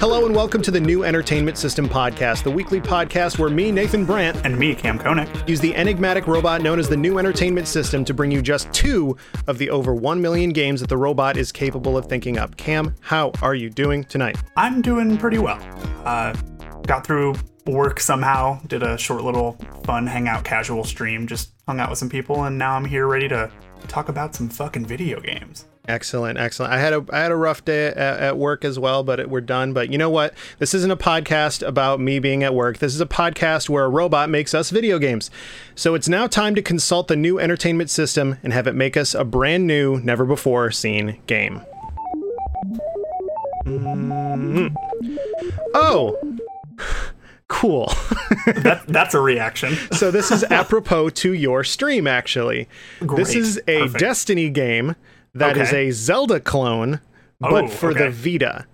Hello and welcome to the New Entertainment System Podcast, the weekly podcast where me, Nathan Brandt, And me, Kam Koenig. use the enigmatic robot known as the New Entertainment System to bring you just two of the over 1 million games that the robot is capable of thinking up. Kam, how are you doing tonight? I'm doing pretty well. Uh, got through work somehow, did a short little fun hangout casual stream, just hung out with some people, and now I'm here ready to talk about some fucking video games. Excellent, excellent. I had a I had a rough day at, at work as well, but it, we're done. But you know what? This isn't a podcast about me being at work. This is a podcast where a robot makes us video games. So it's now time to consult the new entertainment system and have it make us a brand new, never before seen game. Mm. Oh, cool. That that's a reaction. so this is apropos to your stream actually Great. this is a Perfect. destiny game that is Okay. a zelda clone but Oh, for the okay. vita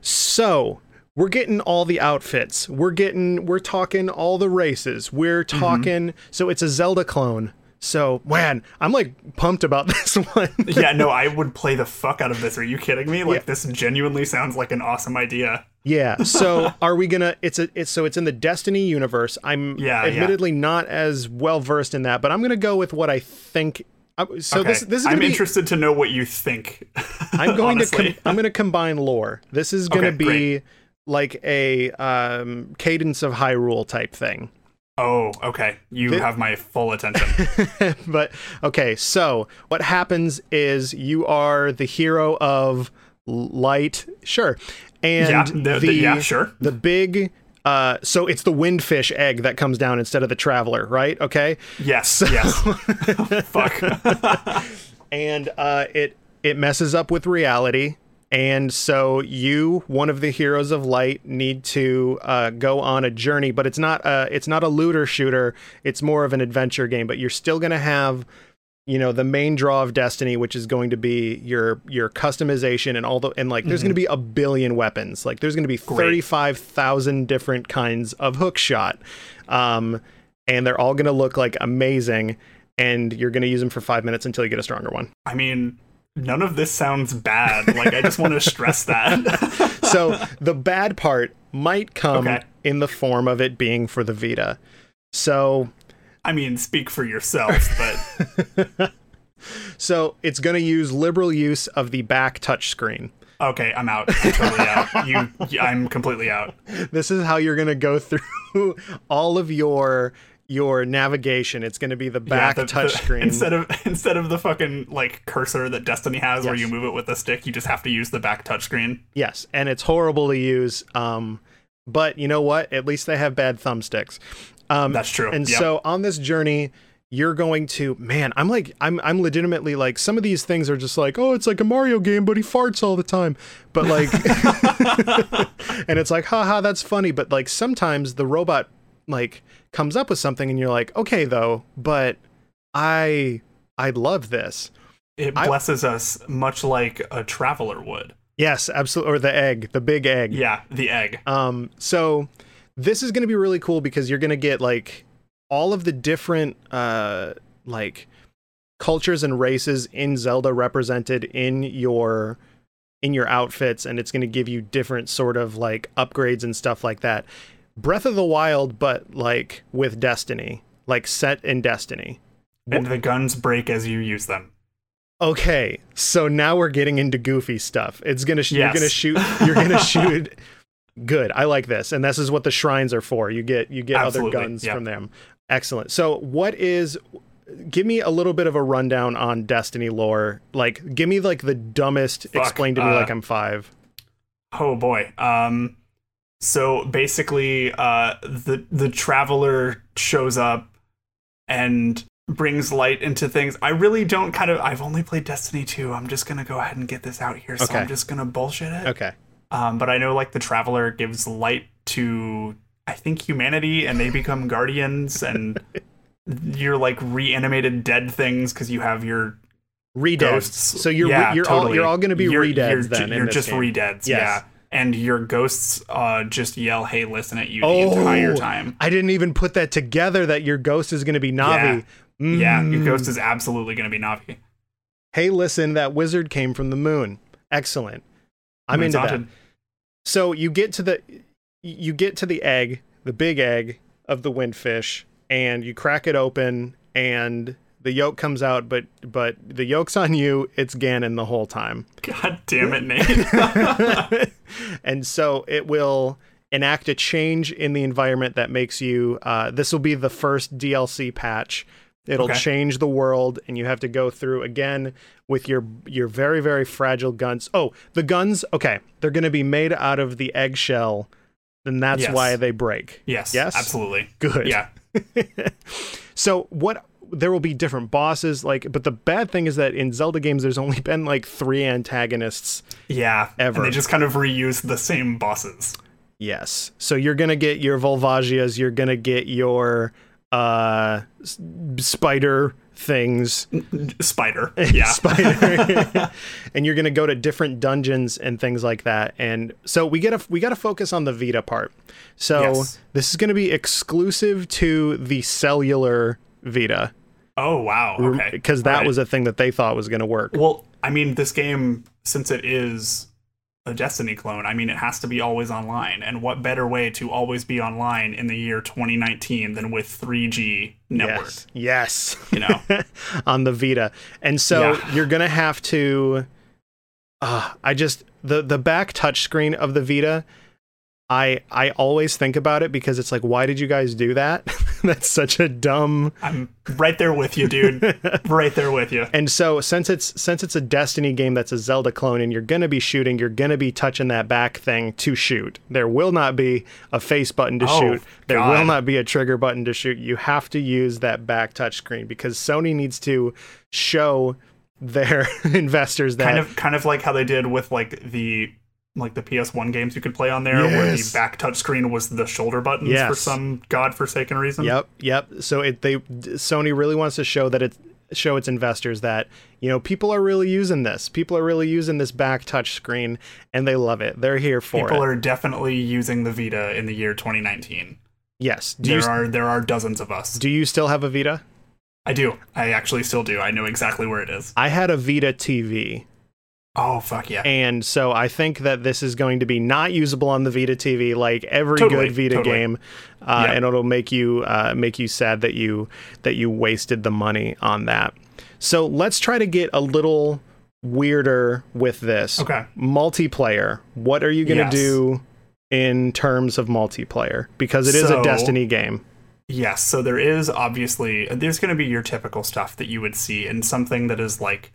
so we're getting all the outfits we're getting we're talking all the races we're Mm-hmm. talking so it's a zelda clone so man i'm like pumped about this one yeah, no, I would play the fuck out of this. Are you kidding me? Like this genuinely sounds like an awesome idea. Yeah. So are we gonna? It's a. It's so it's in the Destiny universe. I'm Yeah, yeah. admittedly not as well versed in that, but I'm gonna go with what I think. I- So Okay. this this is I'm be. interested to know what you think. I'm going to. Com- I'm gonna combine lore. This is gonna Okay, be great. like a um, Cadence of Hyrule type thing. oh, okay. You Th- have my full attention. but okay, so what happens is you are the hero of light, sure, and Yeah, the- the- yeah, sure. the big. Uh, so it's the windfish egg that comes down instead of the traveler, right? Okay, yes, yes. fuck. and uh, it it messes up with reality, and so you, one of the heroes of light, need to uh, go on a journey. But it's not a it's not a looter shooter. It's more of an adventure game. But you're still gonna have you know the main draw of destiny which is going to be your your customization and all the and like there's going to be a billion weapons like there's going to be 35,000 different kinds of hook shot um and they're all going to look like amazing and you're going to use them for 5 minutes until you get a stronger one I mean, none of this sounds bad. Like, I just want to stress that. so the bad part might come Okay. in the form of it being for the vita so I mean, speak for yourself, but so it's going to use liberal use of the back touch screen okay, I'm out. I'm totally out. You, I'm completely out. this is how you're going to go through all of your your navigation it's going to be the back Yeah, the- touch screen instead of instead of the fucking like cursor that Destiny has, where you move it with the stick, you just have to use the back touchscreen. yes and it's horrible to use um but you know what at least they have bad thumbsticks um That's true. and Yep. so on this journey you're going to man i'm like i'm i'm legitimately like some of these things are just like oh it's like a mario game but he farts all the time but like and it's like haha that's funny but like sometimes the robot like comes up with something and you're like okay though but i i love this it I- blesses us much like a traveler would. yes absolutely or the egg the big egg Yeah, the egg. Um, so this is going to be really cool because you're going to get like all of the different uh like cultures and races in Zelda represented in your in your outfits and it's going to give you different sort of like upgrades and stuff like that. Breath of the Wild but like with Destiny, like set in Destiny. And the guns break as you use them. Okay, so now we're getting into goofy stuff. It's gonna sh- you're gonna shoot you're gonna shoot. Good, I like this, and this is what the shrines are for. You get you get Absolutely, other guns yeah. from them. Excellent. So, what is? Give me a little bit of a rundown on Destiny lore. Like, give me like the dumbest. Fuck, explain to me uh, like I'm five. Oh boy. Um so basically uh the the traveler shows up and brings light into things. I really don't kind of I've only played Destiny 2. I'm just going to go ahead and get this out here. So Okay. I'm just going to bullshit it. Okay. Um but I know like the traveler gives light to I think humanity and they become guardians and you're like reanimated dead things cuz you have your Redeads. ghosts. So you're Yeah, you're all totally. you're all going to be You're- redeads you're, then. You're just game. redeads, Yes. yeah. And your ghosts uh, just yell, "Hey, listen!" at you the Oh, entire time. I didn't even put that together that your ghost is going to be Navi. Yeah. Yeah, your Mm. ghost is absolutely going to be Navi. Hey, listen, that wizard came from the moon. Excellent. I'm into that. So you get to the you get to the egg, the big egg of the windfish, and you crack it open and the yolk comes out, but but the yolk's on you, it's Ganon the whole time. God damn it, Nate. and so it will enact a change in the environment that makes you uh, this will be the first DLC patch. It'll Okay. change the world and you have to go through again with your your very very fragile guns. Oh, the guns, okay. They're going to be made out of the eggshell and that's Yes. why they break. yes, Yes? absolutely. Good. Yeah, So what there will be different bosses like but the bad thing is that in Zelda games there's only been like 3 antagonists yeah. Ever. And they just kind of reuse the same bosses. Yes. So you're gonna get your Volvagias, you're gonna get your uh spider things. Spider. Yeah. Spider. and you're gonna go to different dungeons and things like that. And so we gotta we gotta focus on the Vita part. So Yes. this is gonna be exclusive to the cellular Vita. Oh wow. Okay. Because that Alright. was a thing that they thought was gonna work. Well, I mean, this game, since it is a Destiny clone, I mean, it has to be always online. And what better way to always be online in the year 2019 than with 3G network? Yes. Yes. You know, on the Vita. And so Yeah. you're gonna have to uh, I just the the back touchscreen of the Vita I I always think about it because it's like why did you guys do that? That's such a dumb I'm right there with you, dude. right there with you. and so since it's since it's a Destiny game that's a Zelda clone and you're gonna be shooting, you're gonna be touching that back thing to shoot. There will not be a face button to Oh, shoot. There will not be a trigger button to shoot. You have to use that back touchscreen because Sony needs to show their investors that Kind of, kind of like how they did with like the like the PS1 games you could play on there, where the Yes. back touchscreen was the shoulder buttons for Yes. some godforsaken reason. Yep, yep. So it they Sony really wants to show that it show its investors that you know people are really using this. People are really using this back touch screen and they love it. They're here for People it. are definitely using the Vita in the year 2019. yes. Do There you are there are dozens of us. do you still have a Vita? I do. I actually still do. I know exactly where it is. I had a Vita TV. Oh fuck yeah. And so I think that this is going to be not usable on the Vita TV like every Totally, good Vita totally. game. Uh, Yep. and it'll make you uh, make you sad that you that you wasted the money on that. So let's try to get a little weirder with this. Okay. Multiplayer. What are you going to Yes. do in terms of multiplayer? Because it is a Destiny game. Yes, so there is obviously there's going to be your typical stuff that you would see in something that is like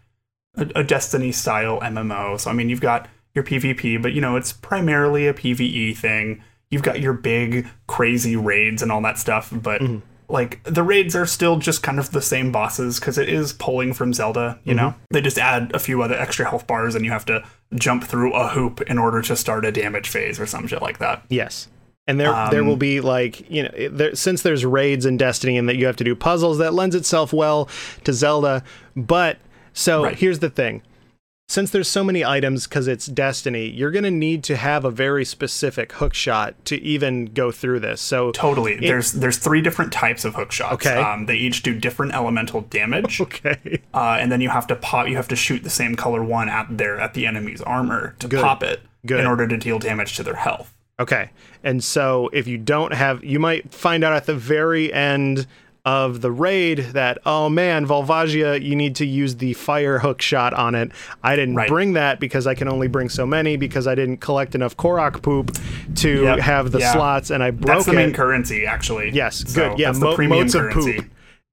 a, a Destiny style MMO. So I mean, you've got your PvP, but you know it's primarily a PvE thing. You've got your big crazy raids and all that stuff, but Mm-hmm. like the raids are still just kind of the same bosses because it is pulling from Zelda. You know, Mm-hmm. they just add a few other extra health bars, and you have to jump through a hoop in order to start a damage phase or some shit like that. Yes. And there, there Um, will be like you know, there, since there's raids in Destiny and that you have to do puzzles, that lends itself well to Zelda. But so Right. here's the thing: since there's so many items because it's Destiny, you're gonna need to have a very specific hook shot to even go through this. So Totally. there's there's three different types of hook shots. Okay. Um, they each do different elemental damage, okay, uh, and then you have to pop. You have to shoot the same color one at their at the enemy's armor to Good. pop it Good. in order to deal damage to their health. okay, and so if you don't have, you might find out at the very end of the raid that oh man Volvagia you need to use the fire hook shot on it I didn't Right. bring that because I can only bring so many because I didn't collect enough Korok poop to Yep. have the Yeah. slots and I broke That's the main it currency, actually. yes So good yeah that's mo- the premium of currency. poop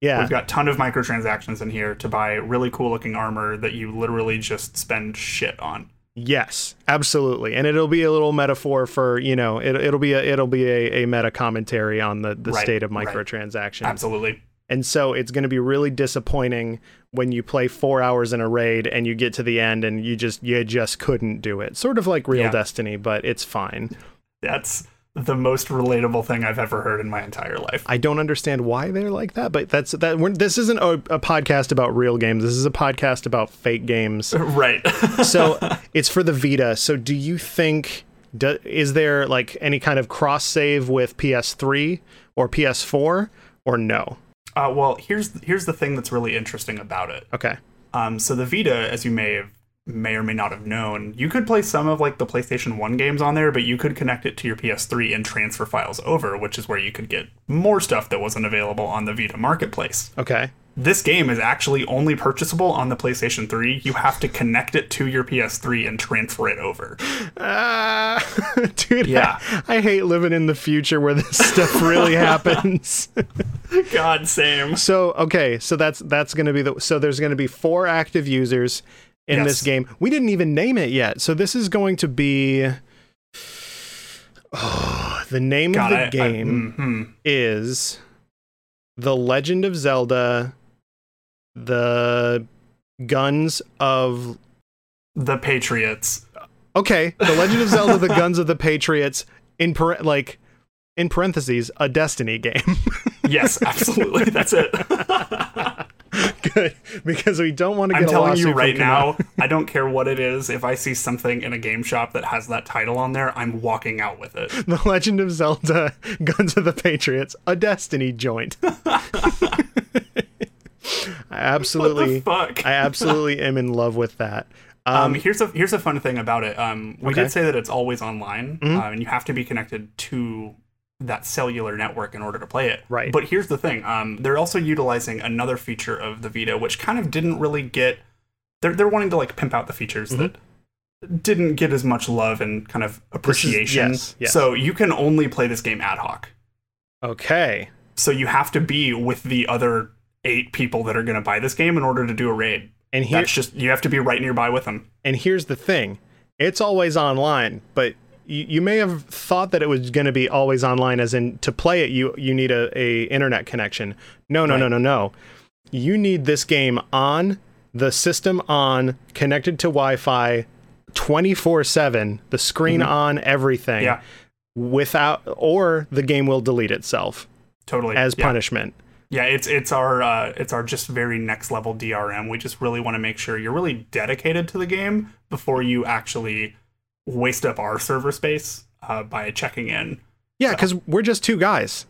yeah We've got ton of microtransactions in here to buy really cool looking armor that you literally just spend shit on. Yes, absolutely, and it'll be a little metaphor for you know it, it'll be a it'll be a, a meta commentary on the the Right, state of right. microtransactions, Absolutely. and so it's going to be really disappointing when you play four hours in a raid and you get to the end and you just you just couldn't do it. Sort of like real Yeah. Destiny, but it's fine. That's the most relatable thing I've ever heard in my entire life. I don't understand why they're like that, but that's that. We're, this isn't a, a podcast about real games. This is a podcast about fake games. right. so it's for the Vita. So do you think do, is there like any kind of cross save with PS3 or PS4 or no? Uh, well, here's here's the thing that's really interesting about it. Okay. Um, so the Vita, as you may have may or may not have known, you could play some of like the PlayStation 1 games on there, but you could connect it to your PS3 and transfer files over, which is where you could get more stuff that wasn't available on the Vita marketplace. Okay. This game is actually only purchasable on the PlayStation 3. You have to connect it to your PS3 and transfer it over. Ah, dude. Yeah. I, I hate living in the future where this stuff really happens. God, same. so okay, so that's that's gonna be the so there's gonna be four active users in Yes. this game. We didn't even name it yet, so this is going to be. Oh, the name God, of I- the I- game mhm. is The Legend of Zelda, the Guns of The Patriots. Okay, The Legend of Zelda: The Guns of the Patriots in par- like in parentheses a Destiny game. Yes, absolutely. That's it. Good, because we don't want to get. I'm telling you right now, I don't care what it is. If I see something in a game shop that has that title on there, I'm walking out with it. The Legend of Zelda: Guns of the Patriots, a Destiny joint. I absolutely, Fuck. I absolutely am in love with that. Um, Um, here's a here's a fun thing about it. Um, we Okay. did say that it's always online, Mhm. uh, and you have to be connected to that cellular network in order to play it. Right. But here's the thing: um, they're also utilizing another feature of the Vita, which kind of didn't really get. They're they're wanting to like pimp out the features Mm-hmm. that didn't get as much love and kind of appreciation. yes, yes. So you can only play this game ad hoc. okay, So you have to be with the other eight people that are going to buy this game in order to do a raid. and here That's just you have to be right nearby with them. and here's the thing: it's always online, but you, you may have thought that it was going to be always online, as in to play it, you you need a, a internet connection. No, no, no, Right. no, no. You need this game on the system on, connected to Wi-Fi, twenty four seven, the screen on, everything. Yeah. Without, or the game will delete itself Totally. as yeah. punishment. Yeah, it's it's our uh, it's our just very next level DRM. We just really want to make sure you're really dedicated to the game before you actually waste up our server space uh, by checking in. Yeah, because we're just two guys.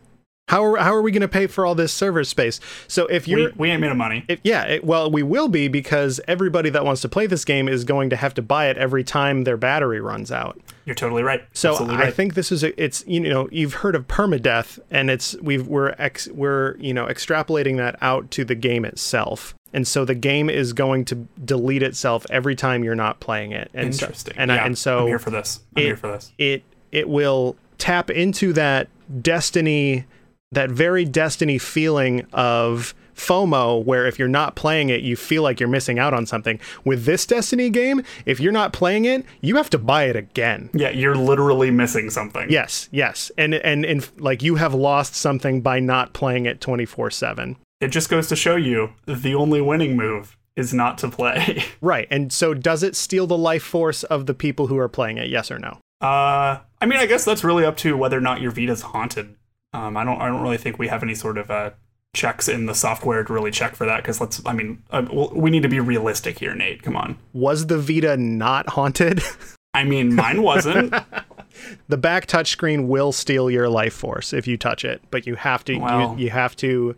How are how are we going to pay for all this server space? So if We, you're we ain't made of money. It, yeah, it, well, we will be because everybody that wants to play this game is going to have to buy it every time their battery runs out. You're totally right. So Absolutely I right. think this is a, it's you know you've heard of permadeath and it's we've we're ex, we're you know extrapolating that out to the game itself. And so the game is going to delete itself every time you're not playing it. And so- interesting. and yeah, I, and so I'm here for this. I'm it- here for this. it it will tap into that destiny that very destiny feeling of FOMO where if you're not playing it you feel like you're missing out on something. With this Destiny game, if you're not playing it, you have to buy it again. Yeah, you're literally missing something. Yes, yes. And and and like you have lost something by not playing it 24/7. It just goes to show you the only winning move is not to play. Right. And so does it steal the life force of the people who are playing it? Yes or no? Uh, I mean, I guess that's really up to whether or not your Vita's haunted. Um, I don't, I don't really think we have any sort of uh, checks in the software to really check for that. Because let's, I mean, uh, well, we need to be realistic here, Nate. Come on. Was the Vita not haunted? I mean, mine wasn't. the back touchscreen will steal your life force if you touch it, but you have to Well. you, you have to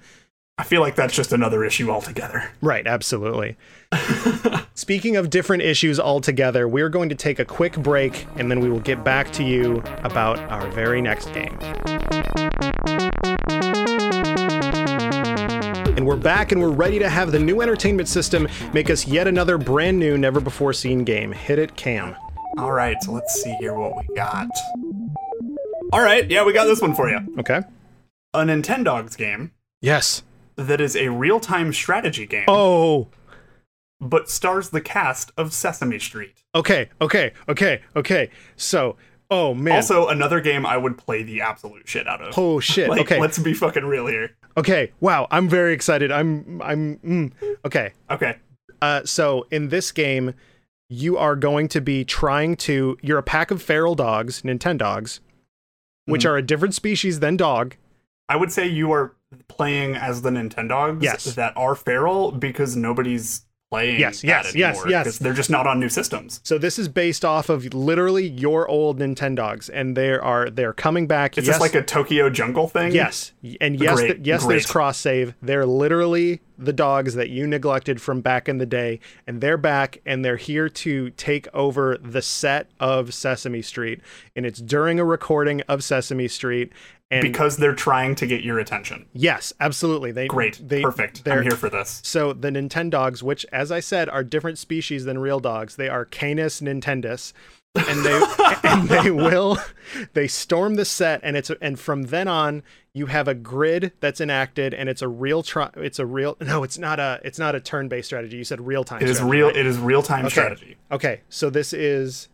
I feel like that's just another issue altogether. right, absolutely. Speaking of different issues altogether, we're going to take a quick break and then we will get back to you about our very next game. And we're back and we're ready to have the new entertainment system make us yet another brand new, never before seen game. Hit it, Kam. All right, so let's see here what we got. All right, yeah, we got this one for you. Okay. A Nintendogs game Yes. That is a real-time strategy game, Oh, but stars the cast of Sesame Street. okay, okay, okay, okay. So, oh man. Also, another game I would play the absolute shit out of. oh shit. Like, okay. let's be fucking real here. Okay. Wow. I'm very excited. I'm. I'm. Mm. Okay. Okay. Uh. So in this game, you are going to be trying to. You're a pack of feral dogs, Nintendogs, which Mhm. are a different species than dog. I would say you are playing as the Nintendogs Yes. that are feral because nobody's playing Yes, yes, yes, yes. they're just not on new systems. So this is based off of literally your old Nintendogs, and they are they're coming back. Is yes, this like a Tokyo Jungle thing? yes, and yes, Great, th- yes. There's cross save. They're literally the dogs that you neglected from back in the day, and they're back, and they're here to take over the set of Sesame Street, and it's during a recording of Sesame Street. And because they're trying to get your attention. yes, absolutely, they Great, They, perfect. they're- I'm here for this. So the Nintendogs, which, as I said, are different species than real dogs, they are Canis nintendus, and they and they will they storm the set, and it's and from then on you have a grid that's enacted, and it's a real tri- it's a real no, it's not a it's not a turn based strategy. You said real time. It is real. It is real time strategy. Okay, so this is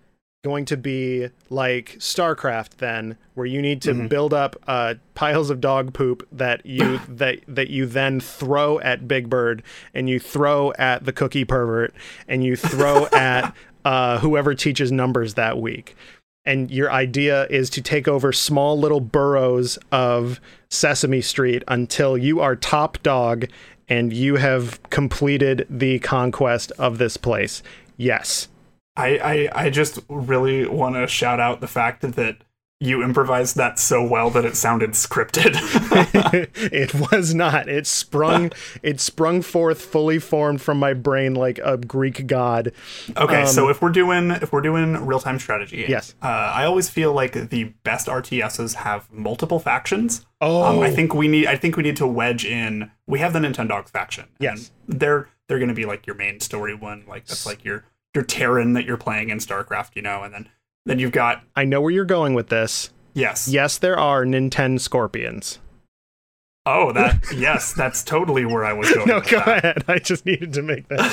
going to be like StarCraft then, where you need to Mm-hmm. build up uh, piles of dog poop that you that that you then throw at Big Bird, and you throw at the cookie pervert, and you throw at uh, whoever teaches numbers that week. And your idea is to take over small little boroughs of Sesame Street until you are top dog and you have completed the conquest of this place. Yes. I, I, I just really want to shout out the fact that you improvised that so well that it sounded scripted. it was not. It sprung it sprung forth fully formed from my brain like a Greek god. okay, so if we're doing if we're doing real time strategy, Um, Yes. uh, I always feel like the best RTSs have multiple factions. Oh. Um, I think we need I think we need to wedge in. We have the Nintendogs faction. Yes. they're they're going to be like your main story one. Like that's like your your Terran that you're playing in StarCraft, you know, and then then you've got I know where you're going with this. yes, Yes, there are Nintendo scorpions. oh that yes, that's totally where I was going. No, go that. ahead. I just needed to make that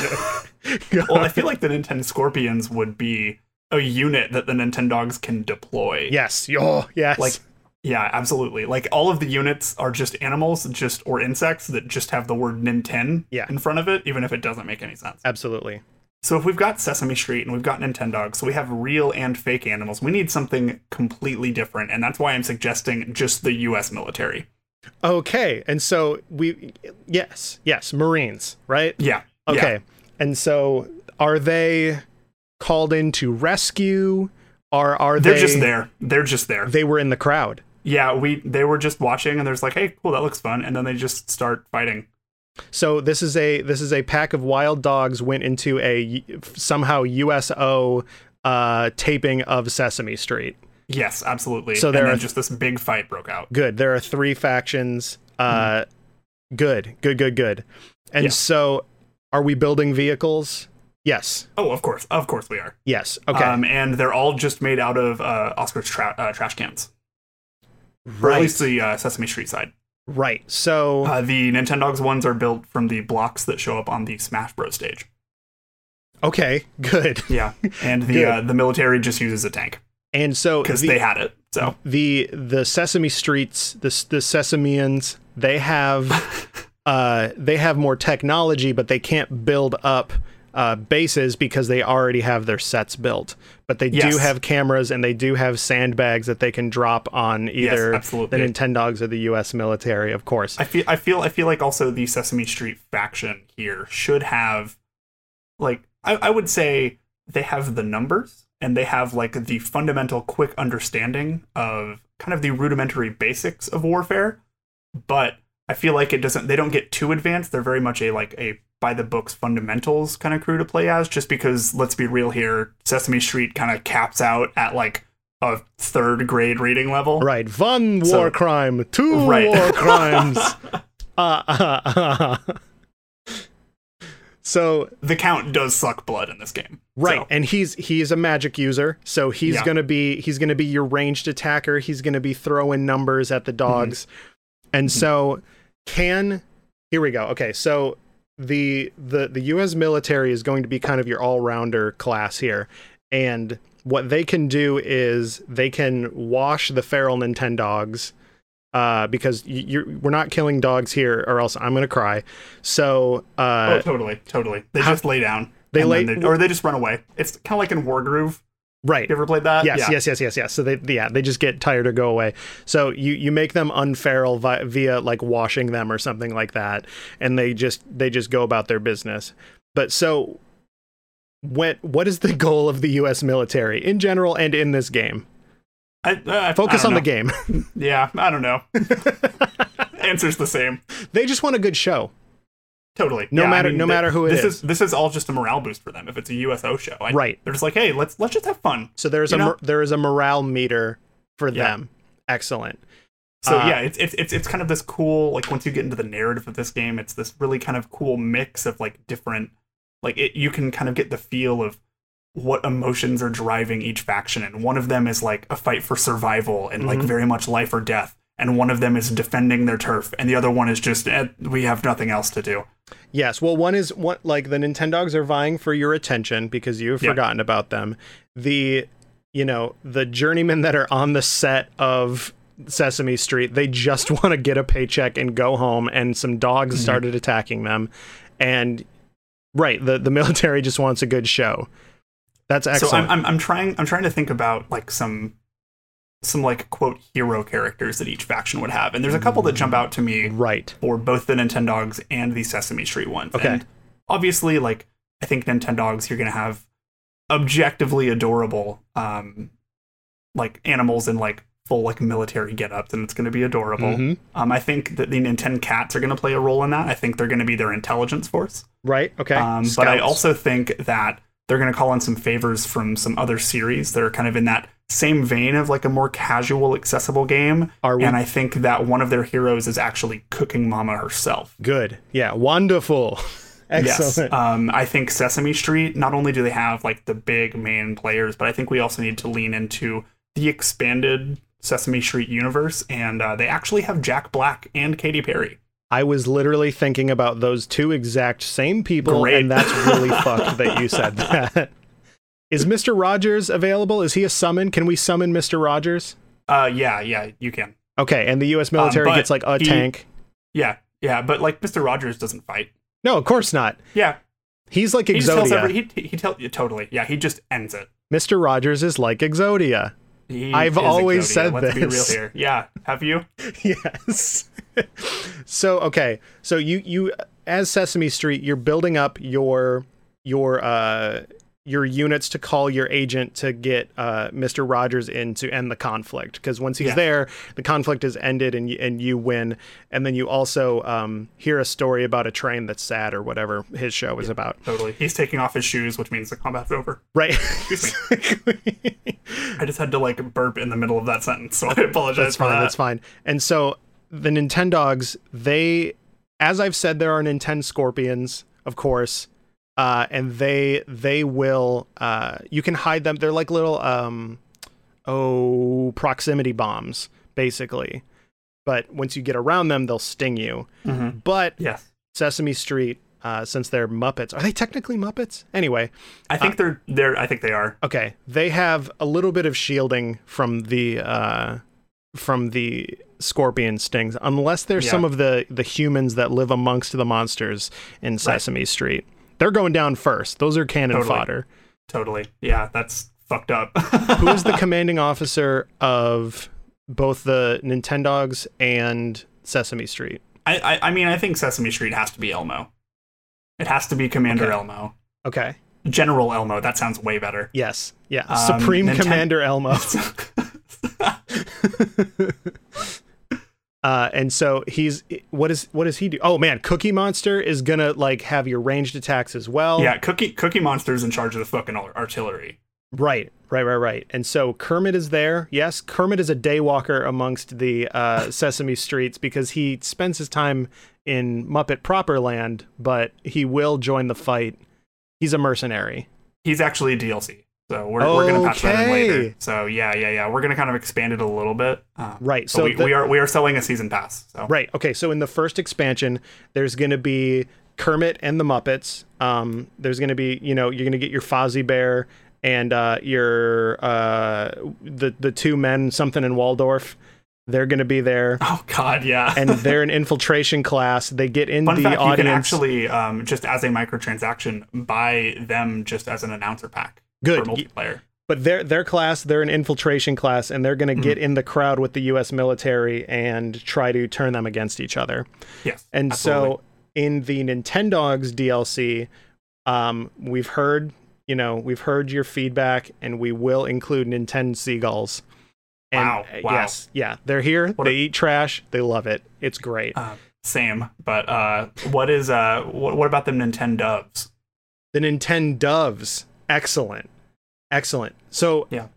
joke. Go Well, I feel like the Nintendo Scorpions would be a unit that the Nintendogs can deploy. yes. Oh, yes. Like yeah, absolutely. Like all of the units are just animals, just or insects that just have the word Nintendo Yeah. in front of it, even if it doesn't make any sense. absolutely. So if we've got Sesame Street and we've got Nintendogs, so we have real and fake animals. We need something completely different, and that's why I'm suggesting just the U.S. military. Okay. And so we yes, yes, Marines, right? Yeah. Okay. Yeah. And so are they called in to rescue or are They're they just there. They're just there. They were in the crowd. Yeah, we they were just watching, and there's like, hey, cool, that looks fun, and then they just start fighting. So this is a this is a pack of wild dogs went into a somehow USO uh, taping of Sesame Street. Yes, absolutely. So and there then are- just this big fight broke out. Good. There are three factions. Uh, Mm-hmm. Good. Good. Good. Good. And Yeah. so, are we building vehicles? Yes. Oh, of course, of course we are. Yes. Okay. Um, and they're all just made out of uh, Oscar's tra- uh, trash cans, or at least the uh, Sesame Street side. Right. So Uh, the Nintendogs ones are built from the blocks that show up on the Smash Bros. stage. okay. Good. Yeah, and the uh, the military just uses a tank And so because the- they had it. So the the Sesame Streets, the the Sesameans, they have uh they have more technology, but they can't build up uh, bases because they already have their sets built. But they do have cameras and they do have sandbags that they can drop on either the absolutely. Nintendogs or the U.S. military, of course. I feel I feel I feel like also the Sesame Street faction here should have like I, I would say they have the numbers and they have like the fundamental quick understanding of kind of the rudimentary basics of warfare, but I feel like it doesn't they don't get too advanced. They're very much a like a by the books fundamentals kind of crew to play as just because let's be real here, Sesame Street kind of caps out at like a third grade reading level. Right. One war So- crime, two Right. war crimes. uh, uh, uh. So The count does suck blood in this game. Right, So- and he's he's a magic user, so he's Yeah. gonna be he's gonna be your ranged attacker. He's gonna be throwing numbers at the Mm-hmm. And so can here we go. Okay, so the the the U.S. military is going to be kind of your all rounder class here, and what they can do is they can wash the feral Nintendogs. Uh, because you're, we're not killing dogs here, or else I'm gonna cry. So, uh, oh, totally, totally. They how- just lay down. They lay- they- or they just run away. It's kind of like in Wargroove. Right, You ever played that? Yes, yeah. yes, yes, yes, yes. So they, yeah, they just get tired or go away. So you you make them unferal vi- via like washing them or something like that, and they just they just go about their business. But so, what what is the goal of the U.S. military in general and in this game? I, uh, Focus I on the know. game. Yeah, I don't know. Answer's the same. they just want a good show. Totally. No Yeah, I matter- mean, no matter who it this is. is. This is all just a morale boost for them. If it's a USO show, I- Right. They're just like, hey, let's let's just have fun. So there's a mor- there is a morale meter for Yeah. them. Excellent. So Uh, yeah, it's, it's it's it's kind of this cool like once you get into the narrative of this game, it's this really kind of cool mix of like different like it, you can kind of get the feel of what emotions are driving each faction, and one of them is like a fight for survival and like Mhm. very much life or death, and one of them is defending their turf, and the other one is just eh, we have nothing else to do. Yes. Well, one is what like the Nintendogs are vying for your attention because you've Yeah. forgotten about them. The you know the journeymen that are on the set of Sesame Street, they just want to get a paycheck and go home, and some dogs Mhm. started attacking them, and right, the the military just wants a good show. That's So excellent. I'm, I'm I'm trying I'm trying to think about like some some like quote hero characters that each faction would have, and there's a couple that jump out to me right. for both the Nintendogs and the Sesame Street ones. Okay. And obviously, like I think Nintendogs, you're gonna have objectively adorable, um, like animals in like full like military getups, and it's gonna be adorable. Mhm. Um, I think that the Nintendo cats are gonna play a role in that. I think they're gonna be their intelligence force. Right. Okay. Um, but I also think that they're going to call in some favors from some other series that are kind of in that same vein of like a more casual, accessible game. Are we- And I think that one of their heroes is actually Cooking Mama herself. good. Yeah. Wonderful. Excellent. Yes. Um, I think Sesame Street, not only do they have like the big main players, but I think we also need to lean into the expanded Sesame Street universe. And uh, they actually have Jack Black and Katy Perry. I was literally thinking about those two exact same people, Great. and that's really fucked that you said that. Is Mr. Rogers available? Is he a summon? Can we summon Mr. Rogers? Uh, yeah, yeah, you can. Okay, and the U.S. military but gets like a he- tank. Yeah, yeah. But like Mr. Rogers doesn't fight. No, of course not. Yeah, He's like Exodia. he tells every, he, he tell yeah, totally yeah he just ends it Mr. Rogers is like Exodia. He I've always Exodia. said Let's be real here yeah have you yes. so okay, so you you as Sesame Street, you're building up your your uh your units to call your agent to get uh, Mr. Rogers in to end the conflict because once he's Yeah. there, the conflict is ended and you, and you win. And then you also um, hear a story about a train that's sad or whatever his show is about. totally he's taking off his shoes which means the combat's over Right. I just had to like burp in the middle of that sentence so I apologize That's for fine. that That's fine. And so the Nintendogs, they, as I've said, there are Nintendo Scorpions, of course, uh, and they they will. Uh, you can hide them. They're like little um, oh proximity bombs, basically. But once you get around them, they'll sting you. Mhm. But yes Sesame Street, uh, since they're Muppets, are they technically Muppets? Anyway, I think they're they're I think they are Okay, they have a little bit of shielding from the uh, from the scorpion stings, unless they're Yeah. some of the the humans that live amongst the monsters in Sesame Street. They're going down first. Those are cannon Totally. fodder. totally yeah that's fucked up Who is the commanding officer of both the Nintendogs and Sesame Street? I, I I mean I think Sesame Street has to be Elmo it has to be Commander Okay. Elmo Okay. General Elmo that sounds way better Yes. Yeah. Um, Supreme Ninten- Commander Elmo. Uh, and so he's what is what does he do? Oh man, Cookie Monster is gonna like have your ranged attacks as well. yeah Cookie Cookie Monster's in charge of the fucking artillery Right, right, right, right. And so Kermit is there. Yes, Kermit is a daywalker amongst the uh, Sesame Streets because he spends his time in Muppet proper land, but he will join the fight. He's a mercenary. he's actually a DLC. So we're, we're gonna patch that in later. So yeah, yeah, yeah. We're gonna kind of expand it a little bit. Um, Right. So we, the- we are we are selling a season pass. So Right. Okay. So in the first expansion, there's going to be Kermit and the Muppets. Um, there's going to be, you know, you're going to get your Fozzie Bear and uh, your uh, the the two men, something in Waldorf. They're going to be there, Oh God, yeah. and they're an infiltration class. They get in Fun the fact: you can actually um, just as a microtransaction buy them just as an announcer pack Good. for multiplayer. but their their class, they're an infiltration class, and they're going to Mm-hmm. get in the crowd with the U.S. military and try to turn them against each other. Yes, And absolutely. so in the Nintendogs DLC, Um, we've heard, you know, we've heard your feedback, and we will include Nintendo Seagulls. And, Wow, uh, wow. Yes, yeah, they're here. What they a- eat trash. They love it. It's great. Uh, same, but uh, what is uh, what, what about the Nintendo Doves? the Nintendo Doves, excellent, excellent. So Yeah.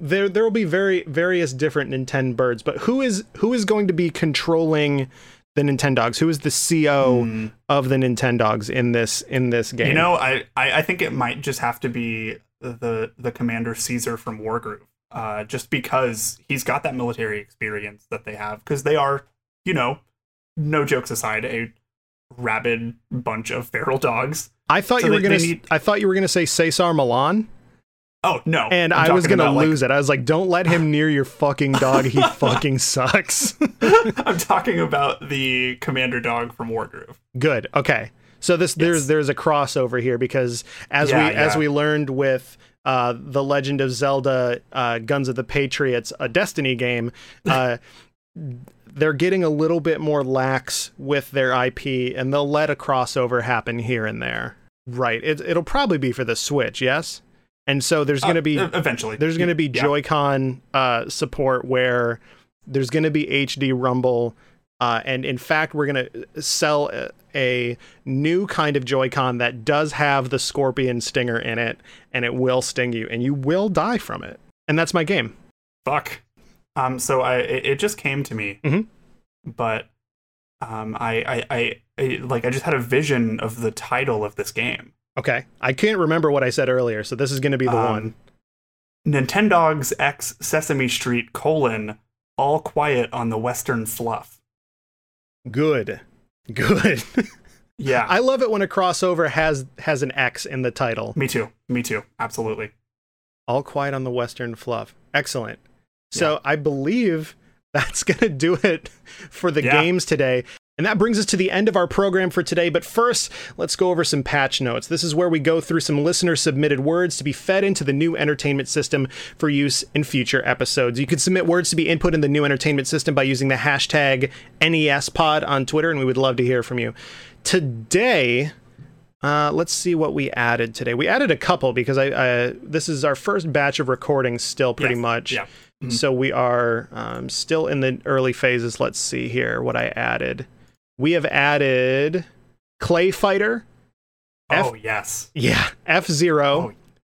there there will be very various different Nintendo birds, but who is who is going to be controlling the Nintendo dogs? Who is the CO Hmm. of the Nintendo dogs in this in this game? You know, I, I I think it might just have to be the the Commander Caesar from Wargroove, uh, just because he's got that military experience that they have, because they are, you know, no jokes aside, a rabid bunch of feral dogs. I thought so you were gonna. need- I thought you were gonna say Cesar Millan, Oh no! and I'm I was gonna about, like- lose it. I was like, "Don't let him near your fucking dog. He fucking sucks." I'm talking about the commander dog from Wargroove. Good. Okay. So this there's Yes. there's a crossover here because as Yeah, we as we learned with uh, the Legend of Zelda uh, Guns of the Patriots, a Destiny game, uh, they're getting a little bit more lax with their IP, and they'll let a crossover happen here and there. Right. It, it'll probably be for the Switch, yes. And so there's going to be Uh, eventually. there's going to be Yeah. Joy-Con uh, support where there's going to be HD Rumble, uh, and in fact, we're going to sell a, a new kind of Joy-Con that does have the Scorpion stinger in it, and it will sting you, and you will die from it. And that's my game. fuck. Um, so I it, it just came to me, Mhm. but um, I, I I I like I just had a vision of the title of this game. Okay, I can't remember what I said earlier, so this is going to be the Um, one. Nintendogs X Sesame Street colon All Quiet on the Western Fluff. Good, good. Yeah, I love it when a crossover has has an X in the title. me too. Me too. Absolutely. All Quiet on the Western Fluff. Excellent. So I believe that's going to do it for the Yeah. games today. And that brings us to the end of our program for today. But first, let's go over some patch notes. This is where we go through some listener submitted words to be fed into the new entertainment system for use in future episodes. You can submit words to be input in the new entertainment system by using the hashtag NESPod on Twitter, and we would love to hear from you. Today, uh, let's see what we added today. We added a couple because I, I this is our first batch of recordings still pretty Yes. much. Yeah. Mhm. So we are um, still in the early phases. Let's see here what I added. We have added Clay Fighter. F- oh yes. Yeah, F Zero.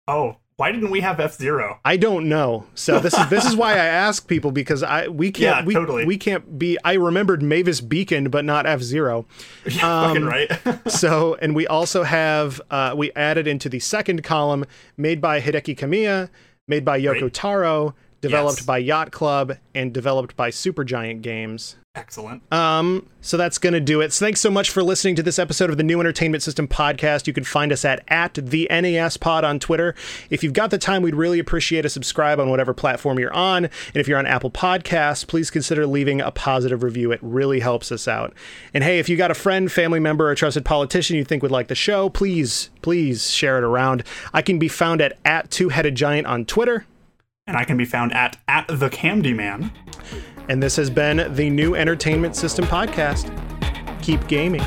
Oh, why didn't we have F Zero? I don't know. So this is this is why I ask people because I we can't Yeah, we, totally. we can't be. I remembered Mavis Beacon, but not F Zero. Yeah, Um, fucking right. so and we also have uh, we added into the second column made by Hideki Kamiya, made by Yoko Great. Taro, developed Yes. by Yacht Club, and developed by Supergiant Games. Excellent. Um, so that's gonna do it. So thanks so much for listening to this episode of the New Entertainment System podcast. You can find us at at the NESPod on Twitter. If you've got the time, we'd really appreciate a subscribe on whatever platform you're on. And if you're on Apple Podcasts, please consider leaving a positive review. It really helps us out. And hey, if you got a friend, family member, or trusted politician you think would like the show, please, please share it around. I can be found at at Two Headed Giant on Twitter. And I can be found at at the Camdy Man. And this has been the New Entertainment System podcast. Keep gaming.